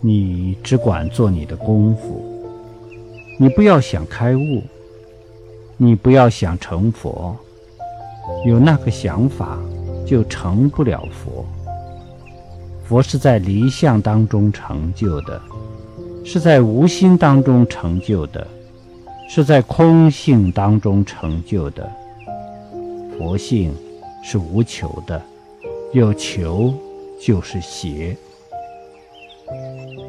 你只管做你的功夫，你不要想开悟，你不要想成佛，有那个想法就成不了佛。佛是在离相当中成就的，是在无心当中成就的，是在空性当中成就的。佛性是无求的，有求就是邪。Thank you.